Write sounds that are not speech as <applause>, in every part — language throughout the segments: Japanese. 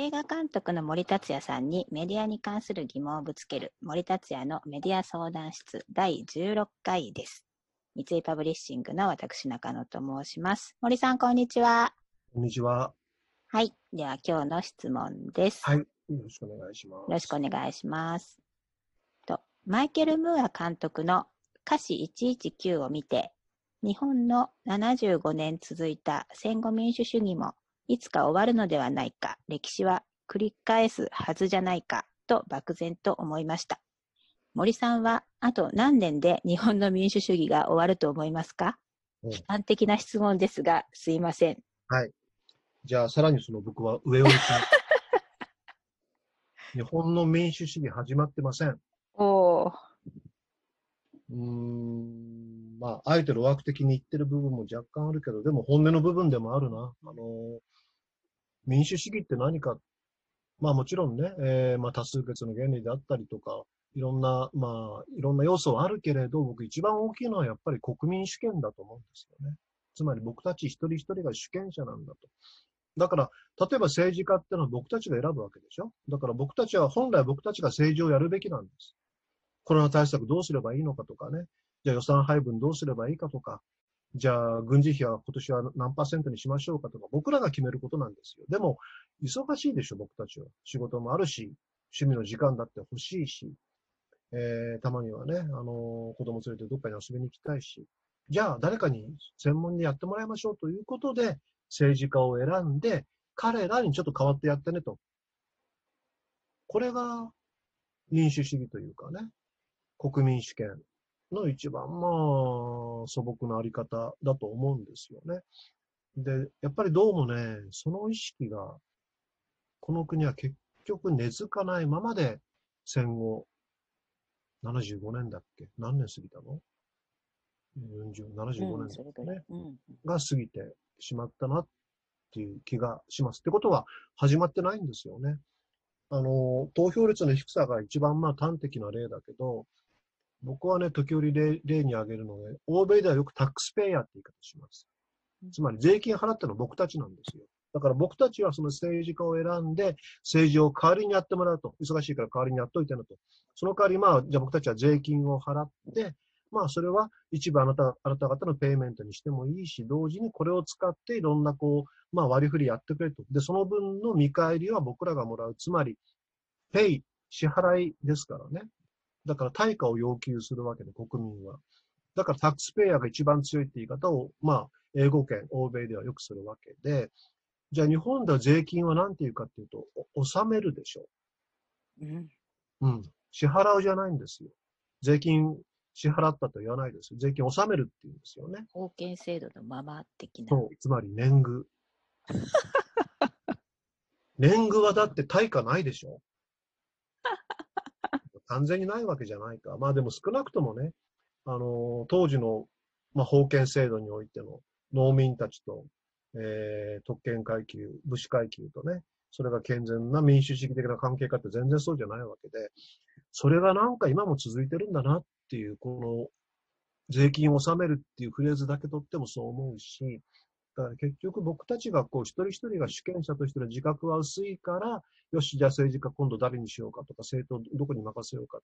映画監督の森達也さんにメディアに関する疑問をぶつける森達也のメディア相談室第16回です。三井パブリッシングの私中野と申します。森さん、こんにちは。こんにちは。はい。では今日の質問です。はい。よろしくお願いします。よろしくお願いします。と、マイケル・ムーア監督の歌詞119を見て、日本の75年続いた戦後民主主義もいつか終わるのではないか、歴史は繰り返すはずじゃないか、と漠然と思いました。森さんは、あと何年で日本の民主主義が終わると思いますか？うん一般的な質問ですが、すいません。はい。じゃあ、さらにその僕は上を行きます。<laughs> 日本の民主主義始まってません。うおー。ーん、まあ、あえて路悪的に言ってる部分も若干あるけど、でも本音の部分でもあるな。あの、民主主義って何か、まあもちろんね、えーまあ多数決の原理であったりとか、いろんな、まあ、いろんな要素はあるけれど、僕一番大きいのはやっぱり国民主権だと思うんですよね。つまり僕たち一人一人が主権者なんだと。だから、例えば政治家ってのは僕たちが選ぶわけでしょだから僕たちは、本来僕たちが政治をやるべきなんです。コロナ対策どうすればいいのかとかね。じゃあ予算配分どうすればいいかとか。じゃあ軍事費は今年は何パーセントにしましょうかとか、僕らが決めることなんですよ。でも、忙しいでしょ、僕たちは。仕事もあるし、趣味の時間だって欲しいし、えー、たまにはね、あのー子供連れてどっかに遊びに行きたいし、じゃあ誰かに専門にやってもらいましょうということで、政治家を選んで、彼らにちょっと変わってやってねと。これが民主主義というかね、国民主権の一番まあ素朴なあり方だと思うんですよね。で、やっぱりどうもね、その意識が、この国は結局根付かないままで戦後、75年だっけ？何年過ぎたの ?40、75うん、年それぐらい。うん。が過ぎてしまったなっていう気がします。ってことは始まってないんですよね。あの、投票率の低さが一番まあ端的な例だけど、僕はね、時折例例に挙げるので、欧米ではよくタックスペイヤーって言い方します。つまり税金払ったのは僕たちなんですよ。だから僕たちはその政治家を選んで、政治を代わりにやってもらうと。忙しいから代わりにやっといてねと。その代わり、まあ、じゃあ僕たちは税金を払って、まあ、それは一部あなた、あなた方のペイメントにしてもいいし、同時にこれを使っていろんなこう、まあ割り振りやってくれと。で、その分の見返りは僕らがもらう。つまり、ペイ、支払いですからね。だから対価を要求するわけで、国民は。だからタックスペイヤーが一番強いって言い方を、まあ、英語圏、欧米ではよくするわけで、じゃあ日本では税金は何て言うかっていうと、お納めるでしょ。うん。うん。支払うじゃないんですよ。税金支払ったと言わないですよ。税金納めるって言うんですよね。封建制度のまま的な。そう。つまり年貢。<laughs> 年貢はだって対価ないでしょ完全にないわけじゃないか。まあでも少なくともね、あの当時の、まあ、封建制度においての農民たちと、えー、特権階級、武士階級とね、それが健全な民主主義的な関係かって全然そうじゃないわけで、それがなんか今も続いてるんだなっていう、この税金を納めるっていうフレーズだけとってもそう思うし、だから結局僕たちがこう一人一人が主権者としての自覚は薄いから、よし、じゃあ政治家今度誰にしようかとか、政党どこに任せようかっ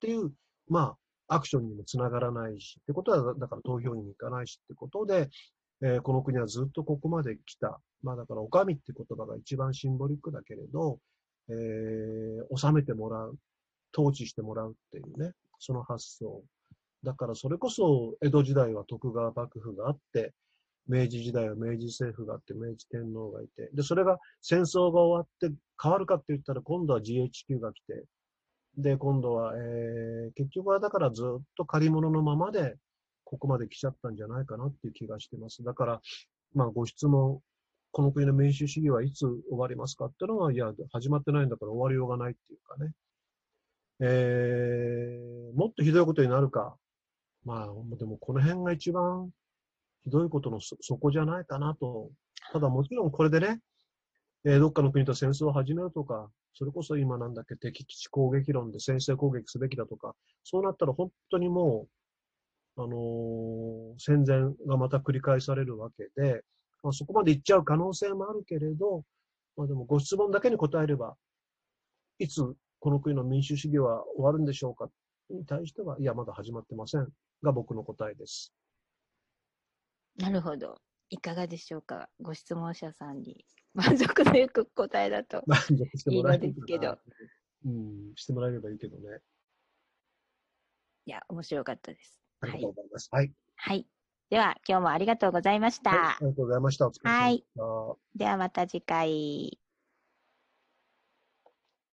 ていう、まあ、アクションにもつながらないし、ってことは、だから投票に行かないしってことで、えーこの国はずっとここまで来た。まあだから、お上って言葉が一番シンボリックだけれど、えー収めてもらう、統治してもらうっていうね、その発想。だからそれこそ、江戸時代は徳川幕府があって、明治時代は明治政府があって、明治天皇がいて、で、それが戦争が終わって変わるかって言ったら、今度は GHQ が来て、で、今度は、えー、結局はだからずっと借り物のままで、ここまで来ちゃったんじゃないかなっていう気がしてます。だから、まあ、ご質問、この国の民主主義はいつ終わりますかっていうのは、いや、始まってないんだから終わりようがないっていうかね。えー、もっとひどいことになるか。まあ、でもこの辺が一番ひどいことのそ底じゃないかなと。ただもちろんこれでね、えーどっかの国と戦争を始めるとか、それこそ今なんだっけ、敵基地攻撃論で先制攻撃すべきだとか、そうなったら本当にもう、あのー戦前がまた繰り返されるわけで、まあ、そこまで行っちゃう可能性もあるけれど、まあでもご質問だけに答えれば、いつこの国の民主主義は終わるんでしょうかに対しては、いや、まだ始まってません。が僕の答えです。なるほど。いかがでしょうか？ご質問者さんに <laughs> 満足のいく答えだと。満足してもらえるいいのですけど。うん、してもらえればいいけどね。いや、面白かったです。ありがはい。とうございます。はい。はい。では、今日もありがとうございました。はいありがとうございました。お疲れ様でした。ではまた次回。